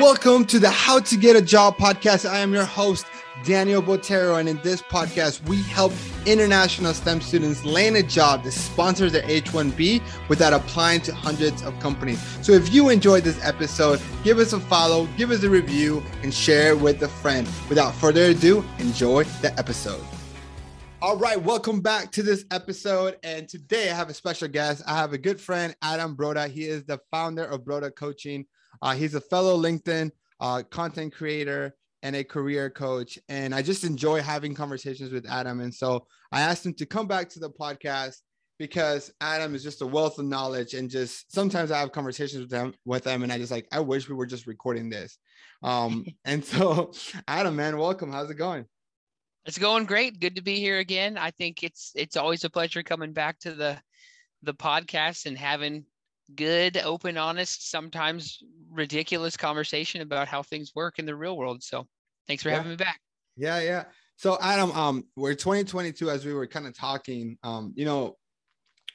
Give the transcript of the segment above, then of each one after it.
Welcome to the How to Get a Job podcast. I am your host, Daniel Botero, and in this podcast, we help international STEM students land a job that sponsors their H 1B without applying to hundreds of companies. So if you enjoyed this episode, give us a follow, give us a review, and share it with a friend. Without further ado, enjoy the episode. All right, welcome back to this episode. And today I have a special guest. I have a good friend, Adam Broda. He is the founder of Broda Coaching. Uh, he's a fellow LinkedIn uh, content creator and a career coach. And I just enjoy having conversations with Adam. And so I asked him to come back to the podcast because Adam is just a wealth of knowledge and just sometimes I have conversations with them with them and I just like I wish we were just recording this. Um and so Adam man, welcome. How's it going? It's going great. Good to be here again. I think it's it's always a pleasure coming back to the the podcast and having good, open, honest, sometimes ridiculous conversation about how things work in the real world. So thanks for yeah. having me back. Yeah, yeah. So Adam, um, we're 2022 as we were kind of talking. Um, you know,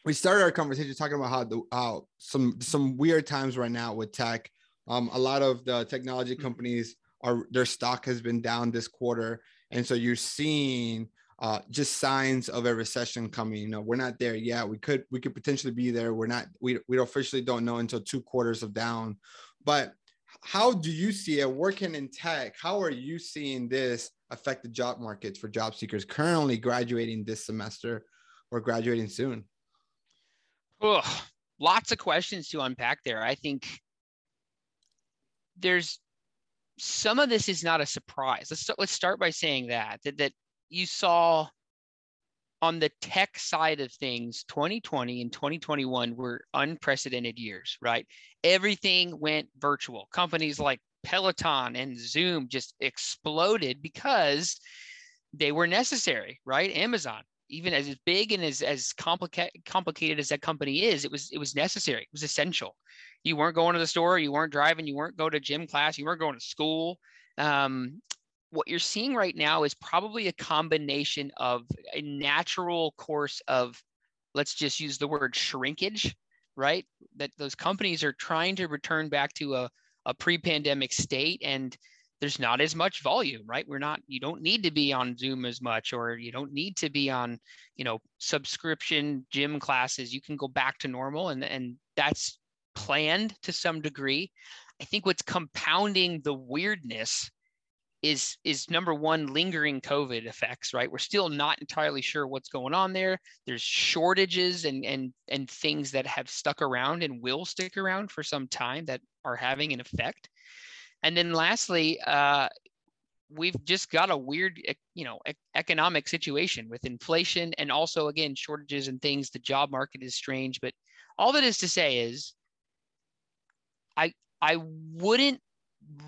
we started our conversation talking about how the how some some weird times right now with tech. Um, a lot of the technology mm-hmm. companies are their stock has been down this quarter, and so you're seeing uh, just signs of a recession coming. You know, we're not there yet. We could we could potentially be there. We're not. We we officially don't know until two quarters of down. But how do you see it working in tech? How are you seeing this affect the job markets for job seekers currently graduating this semester or graduating soon? Oh, lots of questions to unpack there. I think there's some of this is not a surprise. Let's let's start by saying that that that you saw on the tech side of things, 2020 and 2021 were unprecedented years, right? Everything went virtual. Companies like Peloton and Zoom just exploded because they were necessary, right? Amazon, even as big and as, as complicated complicated as that company is, it was it was necessary. It was essential. You weren't going to the store, you weren't driving, you weren't going to gym class, you weren't going to school. Um, what you're seeing right now is probably a combination of a natural course of let's just use the word shrinkage right? That those companies are trying to return back to a, a pre-pandemic state and there's not as much volume right? We're not you don't need to be on zoom as much or you don't need to be on you know subscription gym classes. You can go back to normal and and that's planned to some degree. I think what's compounding the weirdness is is number one lingering covid effects right? We're still not entirely sure what's going on there. There's shortages and and and things that have stuck around and will stick around for some time that are having an effect. And then lastly uh, we've just got a weird you know economic situation with inflation and also again shortages and things. The job market is strange but all that is to say is i i wouldn't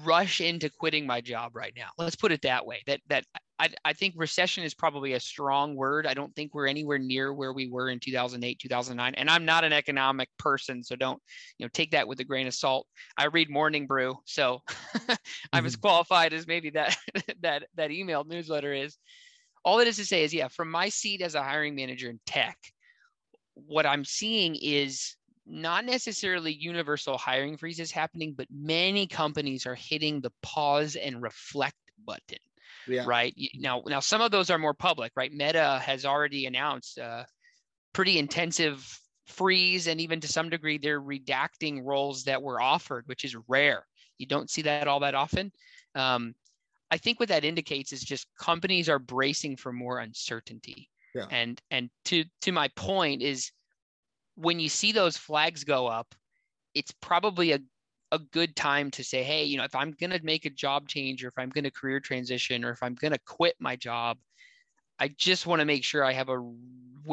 rush into quitting my job right now. Let's put it that way. That that I, I think recession is probably a strong word. I don't think we're anywhere near where we were in 2008, 2009. And I'm not an economic person, so don't you know take that with a grain of salt. I read Morning Brew, so I'm as mm-hmm. qualified as maybe that that that email newsletter is. All that is to say is, yeah, from my seat as a hiring manager in tech, what I'm seeing is not necessarily universal hiring freezes happening, but many companies are hitting the pause and reflect button. Yeah. Right now, now some of those are more public, right? Meta has already announced a pretty intensive freeze, and even to some degree, they're redacting roles that were offered, which is rare. You don't see that all that often. Um, I think what that indicates is just companies are bracing for more uncertainty. Yeah. And and to to my point is when you see those flags go up, it's probably a a good time to say, hey, you know, if I'm going to make a job change or if I'm going to career transition or if I'm going to quit my job, I just want to make sure I have a,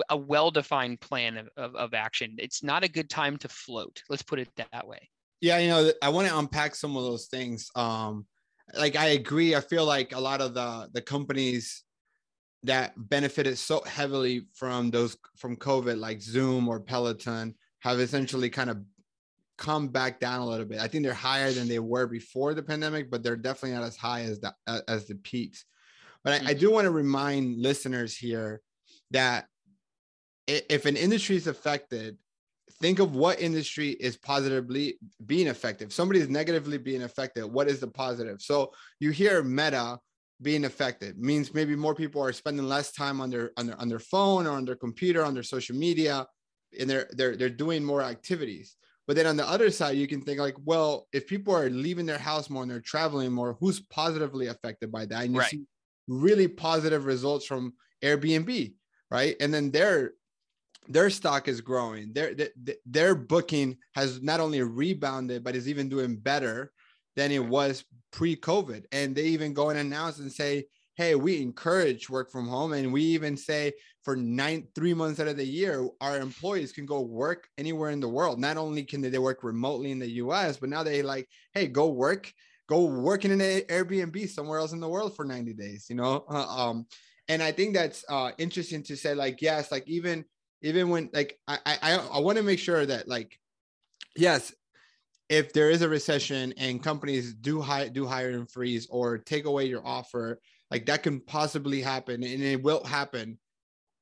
a well-defined plan of, of, of, action. It's not a good time to float. Let's put it that way. Yeah. You know, I want to unpack some of those things. Um, like I agree. I feel like a lot of the, the companies that benefited so heavily from those from COVID, like Zoom or Peloton, have essentially kind of come back down a little bit. I think they're higher than they were before the pandemic, but they're definitely not as high as the as the peaks. But I, I mm-hmm. do want to remind listeners here that if an industry is affected, think of what industry is positively being affected. If somebody is negatively being affected. What is the positive? So you hear Meta being affected. Means maybe more people are spending less time on their on their on their phone or on their computer on their social media and they're they're they're doing more activities. But then on the other side you can think like well if people are leaving their house more and they're traveling more who's positively affected by that? And you right. see really positive results from airbnb right? And then their their stock is growing. Their their booking has not only rebounded but is even doing better than it was pre-COVID. And they even go and announce and say, hey, we encourage work from home. And we even say for nine, three months out of the year, our employees can go work anywhere in the world. Not only can they work remotely in the US, but now they like, hey, go work, go work in an Airbnb somewhere else in the world for 90 days, you know? Uh, um, and I think that's uh, interesting to say, like, yes, like even, even when like, I, I, I want to make sure that like, yes, if there is a recession and companies do hire do hiring freeze or take away your offer, like that can possibly happen and it will happen.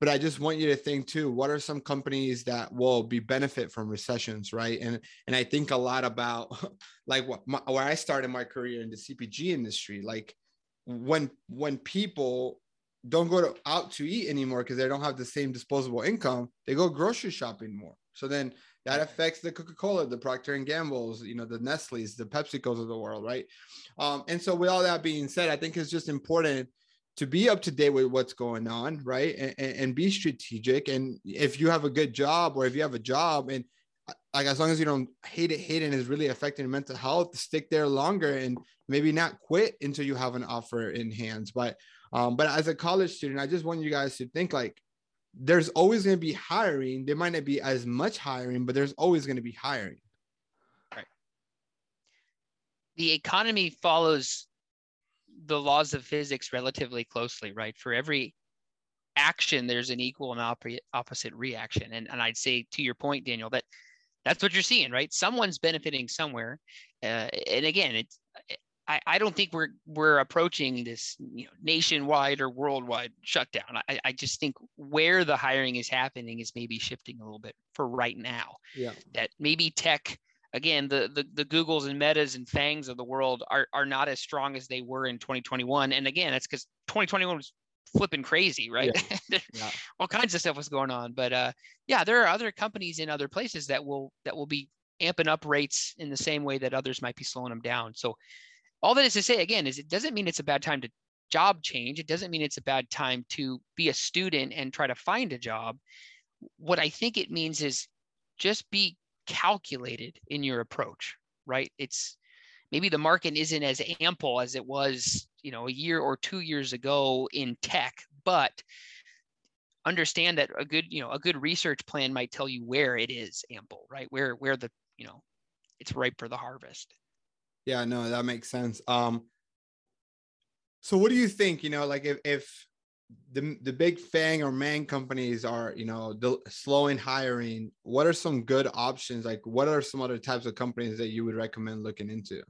But I just want you to think too, what are some companies that will be benefit from recessions, right? And and I think a lot about like what my, where I started my career in the CPG industry, like when when people don't go to, out to eat anymore because they don't have the same disposable income, they go grocery shopping more. So then that affects the coca-cola the procter and gambles you know the nestle's the pepsicos of the world right? Um, and so with all that being said i think it's just important to be up to date with what's going on right? And, and be strategic. And if you have a good job or if you have a job and like as long as you don't hate it hate it and is really affecting mental health stick there longer and maybe not quit until you have an offer in hands. But um, but as a college student i just want you guys to think like there's always going to be hiring. There might not be as much hiring, but there's always going to be hiring. Right. The economy follows the laws of physics relatively closely, right? For every action, there's an equal and op- opposite reaction. And, and I'd say to your point, Daniel, that that's what you're seeing, right? Someone's benefiting somewhere. Uh, and again, it's I, I don't think we're we're approaching this you know nationwide or worldwide shutdown. I, I just think where the hiring is happening is maybe shifting a little bit for right now. Yeah. That maybe tech again the the, the Googles and Metas and Fangs of the world are are not as strong as they were in 2021. And again, that's because 2021 was flipping crazy, right? Yeah. yeah. All kinds of stuff was going on. But uh yeah, there are other companies in other places that will that will be amping up rates in the same way that others might be slowing them down. So all that is to say again is it doesn't mean it's a bad time to job change. It doesn't mean it's a bad time to be a student and try to find a job. What i think it means is just be calculated in your approach right? It's maybe the market isn't as ample as it was you know a year or two years ago in tech but understand that a good you know a good research plan might tell you where it is ample right? Where where the you know it's ripe for the harvest yeah, no, that makes sense. Um, so what do you think? You know, like if if the the big Fang or Man companies are, you know, the slowing hiring, what are some good options? Like, what are some other types of companies that you would recommend looking into?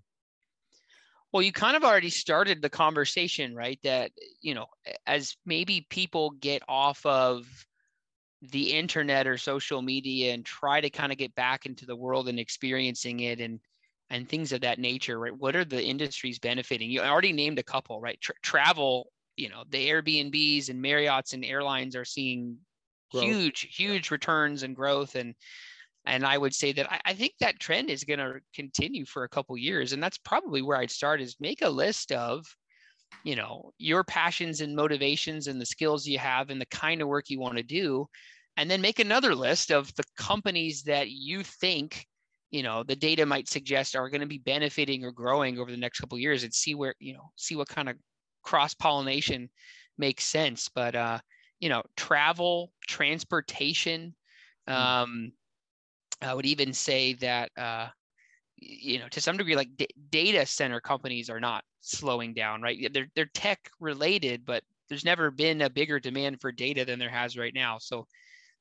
Well, you kind of already started the conversation, right? That you know, as maybe people get off of the internet or social media and try to kind of get back into the world and experiencing it and and things of that nature, right? What are the industries benefiting? You already named a couple, right? Tra- travel, you know, the Airbnbs and Marriott's and airlines are seeing growth. huge, huge returns and growth. And and I would say that I, I think that trend is going to continue for a couple years. And that's probably where I'd start is make a list of, you know, your passions and motivations and the skills you have and the kind of work you want to do. And then make another list of the companies that you think you know the data might suggest are going to be benefiting or growing over the next couple years and see where you know see what kind of cross pollination makes sense but uh you know travel transportation mm. um i would even say that uh you know to some degree like d- data center companies are not slowing down right they're they're tech related but there's never been a bigger demand for data than there has right now so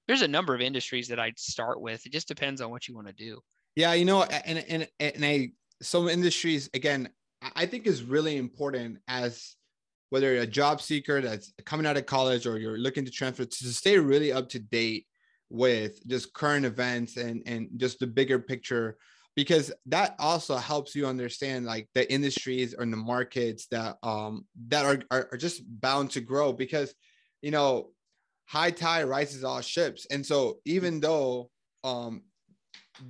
there's a number of industries that I'd start with. It just depends on what you want to do. Yeah, you know, and and and I some industries again, I think is really important as whether you're a job seeker that's coming out of college or you're looking to transfer to stay really up to date with just current events and and just the bigger picture because that also helps you understand like the industries or the markets that um that are, are, are just bound to grow because you know high tide rises all ships. And so even though um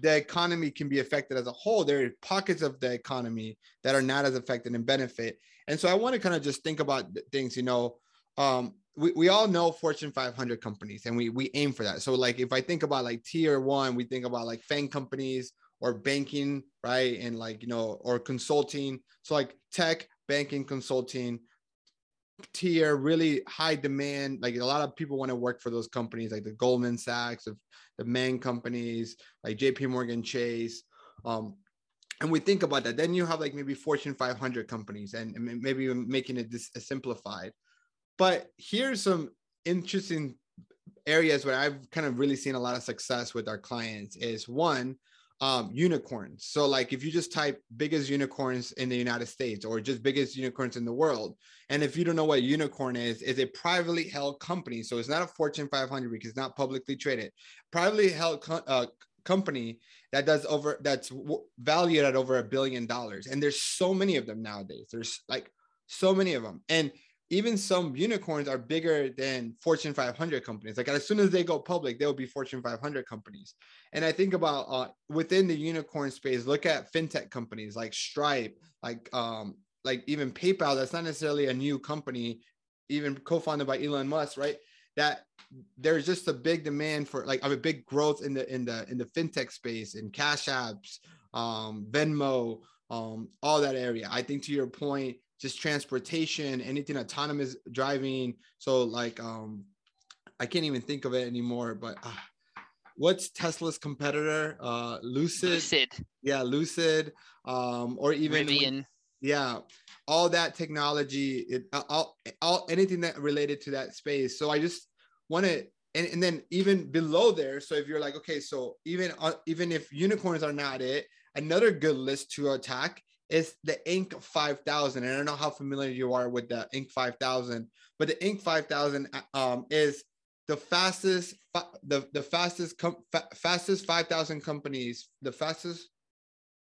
the economy can be affected as a whole there are pockets of the economy that are not as affected and benefit and so i want to kind of just think about things you know um we, we all know fortune 500 companies and we we aim for that so like if i think about like tier one we think about like FANG companies or banking, right? And like, you know, or consulting. So like tech, banking, consulting, tier, really high demand. Like a lot of people want to work for those companies, like the Goldman Sachs, of the main companies, like JP Morgan Chase. Um, and we think about that. Then you have like maybe Fortune 500 companies and, and maybe making it this simplified. But here's some interesting areas where I've kind of really seen a lot of success with our clients is one, um, unicorns. So, like, if you just type biggest unicorns in the United States or just biggest unicorns in the world, and if you don't know what unicorn is, is a privately held company. So it's not a Fortune 500 because it's not publicly traded. Privately held co- uh, company that does over that's w- valued at over a billion dollars, and there's so many of them nowadays. There's like so many of them, and even some unicorns are bigger than Fortune 500 companies. Like as soon as they go public, they will be Fortune 500 companies. And I think about uh, within the unicorn space, look at fintech companies like Stripe, like um, like even PayPal. That's not necessarily a new company, even co-founded by Elon Musk, right? That there's just a big demand for like a big growth in the in the in the fintech space in cash apps, um, Venmo, um, all that area. I think to your point, just transportation, anything autonomous driving. So like um I can't even think of it anymore, but uh, what's Tesla's competitor? Uh Lucid. Lucid. Yeah, Lucid. Um or even Rivian. yeah, all that technology, it all, all anything that related to that space. So I just want to and, and then even below there so if you're like okay so even uh, even if unicorns are not it another good list to attack is the Inc. 5000. And I don't know how familiar you are with the Inc. 5000, but the Inc. 5000 um, is the fastest, the, the fastest, com- fa- fastest 5,000 companies, the fastest,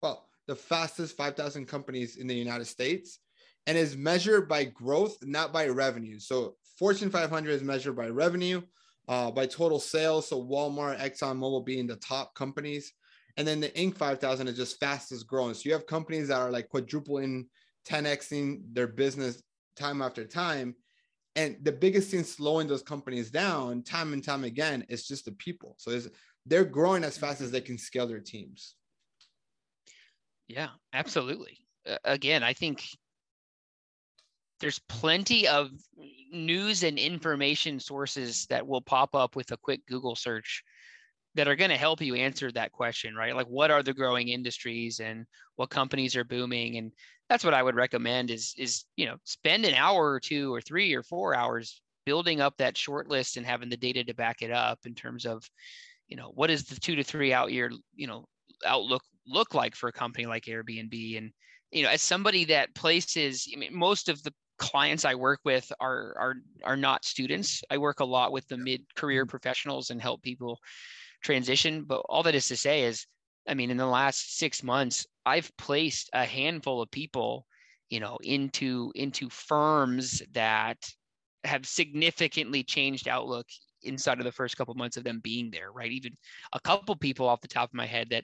well, the fastest 5,000 companies in the United States and is measured by growth, not by revenue. So Fortune 500 is measured by revenue, uh, by total sales. So Walmart, Exxon ExxonMobil being the top companies. And then the Inc. 5000 is just fastest growing. So you have companies that are like quadrupling, 10xing their business time after time. And the biggest thing slowing those companies down time and time again is just the people. So they're growing as fast as they can scale their teams. Yeah, absolutely. Uh, again, I think there's plenty of news and information sources that will pop up with a quick Google search that are going to help you answer that question, right? Like what are the growing industries and what companies are booming? And that's what I would recommend is, is, you know, spend an hour or two or three or four hours building up that short list and having the data to back it up in terms of, you know, what is the two to three out year, you know, outlook look like for a company like Airbnb? And, you know, as somebody that places, I mean, most of the clients I work with are, are, are not students. I work a lot with the mid-career mm-hmm. professionals and help people transition. But all that is to say is, I mean, in the last six months, I've placed a handful of people, you know, into into firms that have significantly changed outlook inside of the first couple months of them being there, right? Even a couple people off the top of my head that,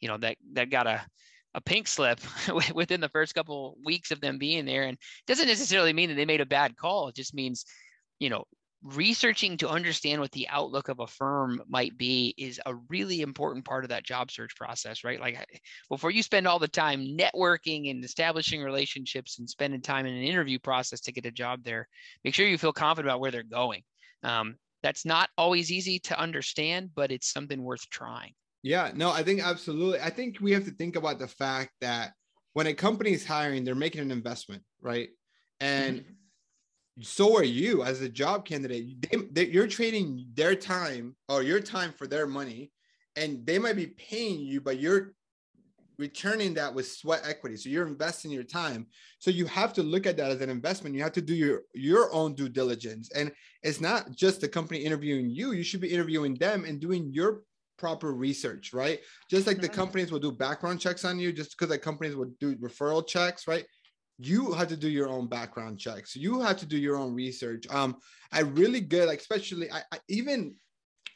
you know, that that got a a pink slip within the first couple weeks of them being there, and doesn't necessarily mean that they made a bad call. It just means, you know, researching to understand what the outlook of a firm might be is a really important part of that job search process, right? Like before you spend all the time networking and establishing relationships and spending time in an interview process to get a job there, make sure you feel confident about where they're going. Um, that's not always easy to understand, but it's something worth trying. Yeah, no, I think absolutely. I think we have to think about the fact that when a company is hiring, they're making an investment, right? And mm-hmm so are you as a job candidate they, they, you're trading their time or your time for their money and they might be paying you but you're returning that with sweat equity. So you're investing your time. So you have to look at that as an investment. You have to do your your own due diligence. And it's not just the company interviewing you. You should be interviewing them and doing your proper research, right? Just like the mm-hmm. companies will do background checks on you, just because the companies will do referral checks, right? You have to do your own background checks. You have to do your own research. Um, I really good, like especially I, I even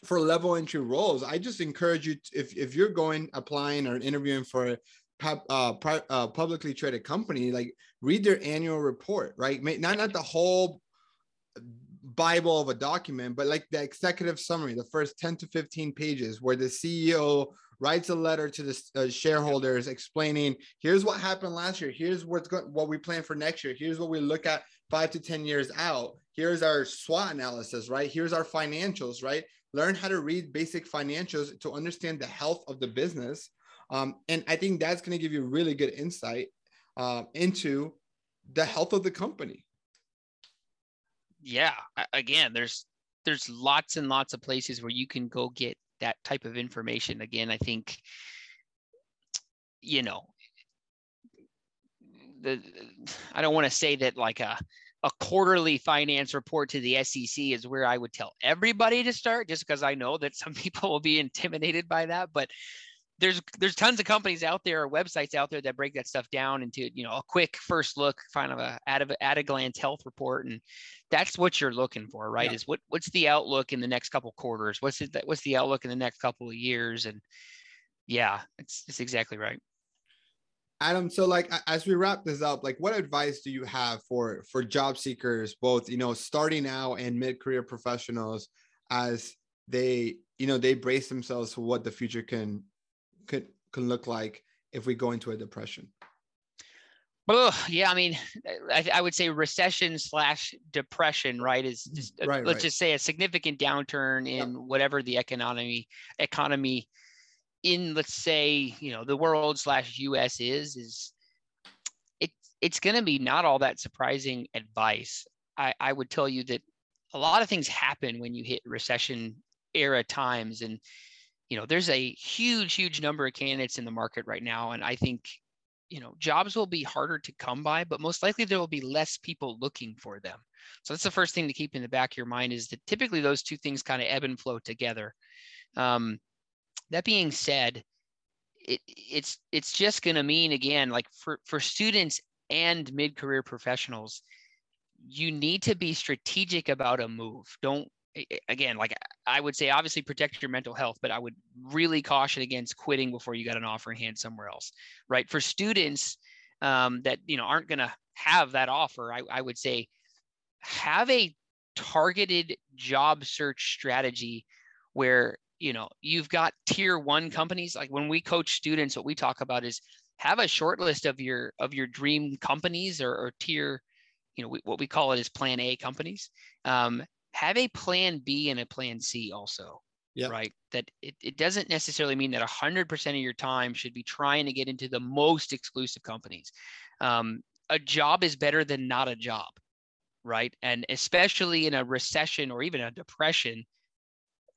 for level entry roles, I just encourage you to, if if you're going applying or interviewing for a uh, uh, publicly traded company, like read their annual report, right? Not not the whole bible of a document, but like the executive summary, the first 10 to 15 pages, where the CEO writes a letter to the uh, shareholders explaining here's what happened last year. Here's what's go- what we plan for next year. Here's what we look at five to ten years out. Here's our swot analysis right? Here's our financials right? Learn how to read basic financials to understand the health of the business. Um, and I think that's going to give you really good insight uh, into the health of the company. Yeah, again, there's there's lots and lots of places where you can go get that type of information. Again, I think you know the I don't want to say that like a a quarterly finance report to the SEC is where I would tell everybody to start, just because I know that some people will be intimidated by that. But there's there's tons of companies out there or websites out there that break that stuff down into you know a quick first look, kind of a at a, at a glance health report, and that's what you're looking for, right? Yeah. Is what what's the outlook in the next couple quarters? What's it what's the outlook in the next couple of years? And yeah, it's it's exactly right. Adam, so like as we wrap this up, like what advice do you have for for job seekers, both you know starting out and mid career professionals, as they you know they brace themselves for what the future can could can look like if we go into a depression? Well, yeah, I mean, I, I would say recession slash depression, right? Is mm-hmm. just uh, right, let's right. just say a significant downturn in yep. whatever the economy economy in let's say you know the world slash us is is it, it's going to be not all that surprising advice I, I would tell you that a lot of things happen when you hit recession era times and you know there's a huge huge number of candidates in the market right now and i think you know jobs will be harder to come by but most likely there will be less people looking for them so that's the first thing to keep in the back of your mind is that typically those two things kind of ebb and flow together um, that being said, it, it's it's just going to mean again, like for for students and mid career professionals, you need to be strategic about a move. Don't again, like I would say, obviously protect your mental health, but I would really caution against quitting before you got an offer in hand somewhere else, right? For students um, that you know aren't going to have that offer, I, I would say have a targeted job search strategy where you know you've got tier one companies like when we coach students what we talk about is have a short list of your of your dream companies or, or tier you know we, what we call it is plan a companies um, have a plan b and a plan c also yeah. right that it, it doesn't necessarily mean that 100% of your time should be trying to get into the most exclusive companies um, a job is better than not a job right and especially in a recession or even a depression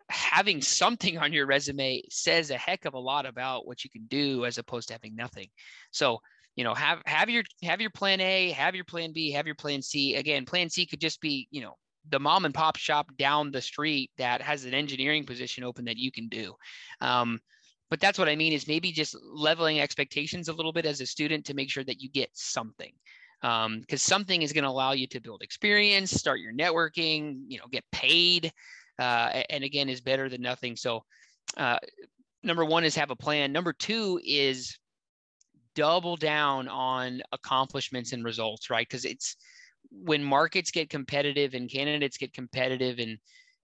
having something on your resume says a heck of a lot about what you can do as opposed to having nothing. So, you know, have have your have your plan A, have your plan B, have your plan C. Again, plan C could just be, you know, the mom and pop shop down the street that has an engineering position open that you can do. Um, but that's what I mean is maybe just leveling expectations a little bit as a student to make sure that you get something because um, something is going to allow you to build experience, start your networking, you know, get paid, uh, and again is better than nothing. So uh, number one is have a plan. Number two is double down on accomplishments and results, right? Because it's when markets get competitive and candidates get competitive and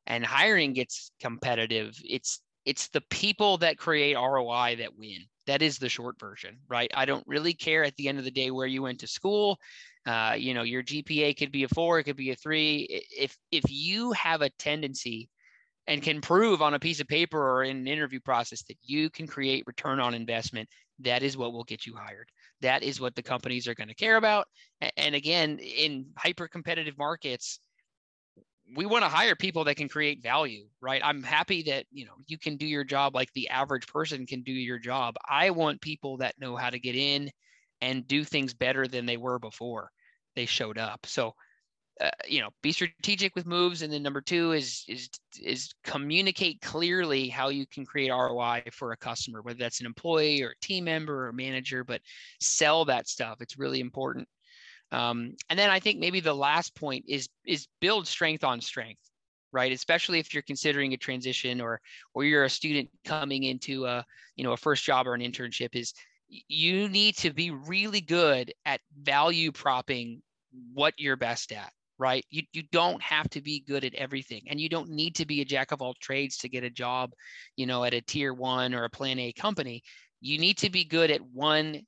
and hiring gets competitive, it's it's the people that create ROI that win. That is the short version, right? I don't really care at the end of the day where you went to school. Uh, you know, your GPA could be a four, it could be a three. If if you have a tendency and can prove on a piece of paper or in an interview process that you can create return on investment, that is what will get you hired. That is what the companies are going to care about. And again, in hyper competitive markets, we want to hire people that can create value, right? I'm happy that, you know, you can do your job like the average person can do your job. I want people that know how to get in and do things better than they were before they showed up. So, uh, you know, be strategic with moves, and then number two is is is communicate clearly how you can create ROI for a customer, whether that's an employee or a team member or manager. But sell that stuff; it's really important. Um, and then I think maybe the last point is is build strength on strength, right? Especially if you're considering a transition or or you're a student coming into a you know a first job or an internship. Is you need to be really good at value propping what you're best at right? You, you don't have to be good at everything and you don't need to be a jack of all trades to get a job you know at a tier one or a plan a company. You need to be good at one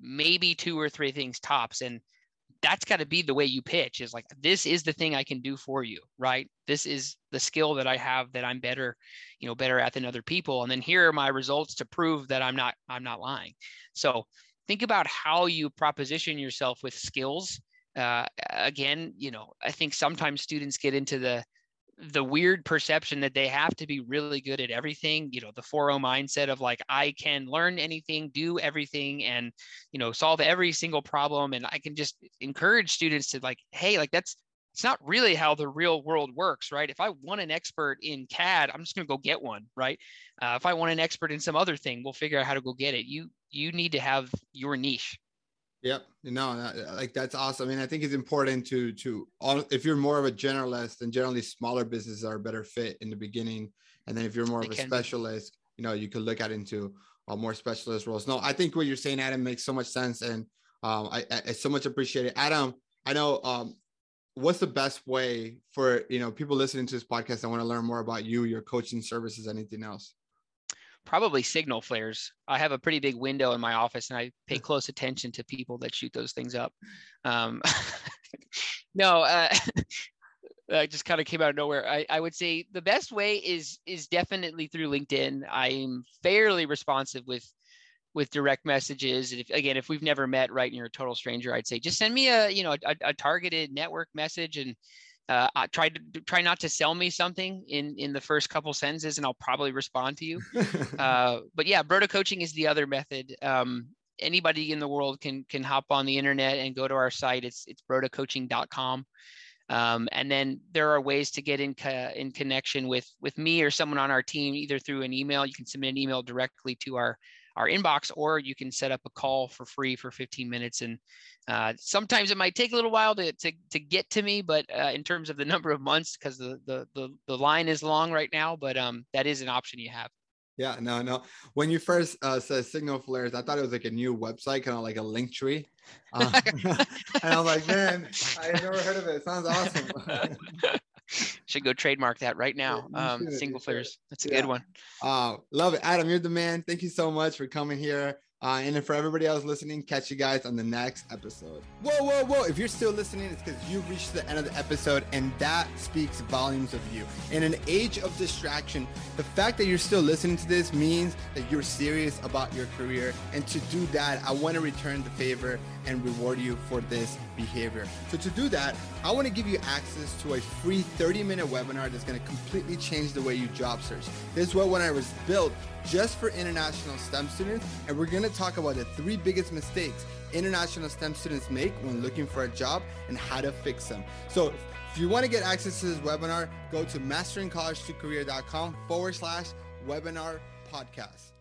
maybe two or three things tops and that's got to be the way you pitch is like this is the thing i can do for you right? This is the skill that i have that i'm better you know better at than other people and then here are my results to prove that i'm not i'm not lying. So think about how you proposition yourself with skills uh, again you know i think sometimes students get into the the weird perception that they have to be really good at everything you know the 4o mindset of like i can learn anything do everything and you know solve every single problem and i can just encourage students to like hey like that's it's not really how the real world works right? If i want an expert in cad i'm just going to go get one right? Uh, if i want an expert in some other thing we'll figure out how to go get it. You you need to have your niche Yep. No, like that's awesome. I mean, I think it's important to to all if you're more of a generalist, then generally smaller businesses are a better fit in the beginning. And then if you're more of a specialist, you know, you could look at into uh, more specialist roles. No, I think what you're saying, Adam, makes so much sense, and um, I, I, so much appreciate it. Adam, I know. Um, what's the best way for you know people listening to this podcast? I want to learn more about you, your coaching services, anything else probably signal flares. I have a pretty big window in my office and I pay close attention to people that shoot those things up. Um, no, uh, I just kind of came out of nowhere. I, I would say the best way is is definitely through LinkedIn. I'm fairly responsive with with direct messages. And if again, if we've never met, right, and you're a total stranger, I'd say just send me a you know a, a targeted network message and uh, I try to try not to sell me something in in the first couple sentences, and I'll probably respond to you. uh, but yeah, Broda coaching is the other method. Um, anybody in the world can can hop on the internet and go to our site. It's it's brodacoaching.com. Um, and then there are ways to get in co- in connection with with me or someone on our team, either through an email. You can submit an email directly to our our inbox, or you can set up a call for free for 15 minutes. And uh, sometimes it might take a little while to, to, to get to me, but uh, in terms of the number of months, because the, the, the, the, line is long right now, but um, that is an option you have. Yeah, no, no. When you first uh, said signal flares, I thought it was like a new website, kind of like a Linktree. Uh, and I'm like, man, I never heard of it. it sounds awesome. Should go trademark that right now. Um, single flares. That's a yeah. good one. Uh, love it. Adam, you're the man. Thank you so much for coming here. Uh, and for everybody else listening, catch you guys on the next episode. Whoa, whoa, whoa. If you're still listening, it's because you've reached the end of the episode, and that speaks volumes of you. In an age of distraction, the fact that you're still listening to this means that you're serious about your career. And to do that, I want to return the favor and reward you for this behavior. So, to do that, I want to give you access to a free 30 minute webinar that's going to completely change the way you job search. This webinar was built just for international STEM students, and we're going to talk about the three biggest mistakes international STEM students make when looking for a job and how to fix them. So, if you want to get access to this webinar, go to masteringcollegetocareer.com forward slash webinar podcast.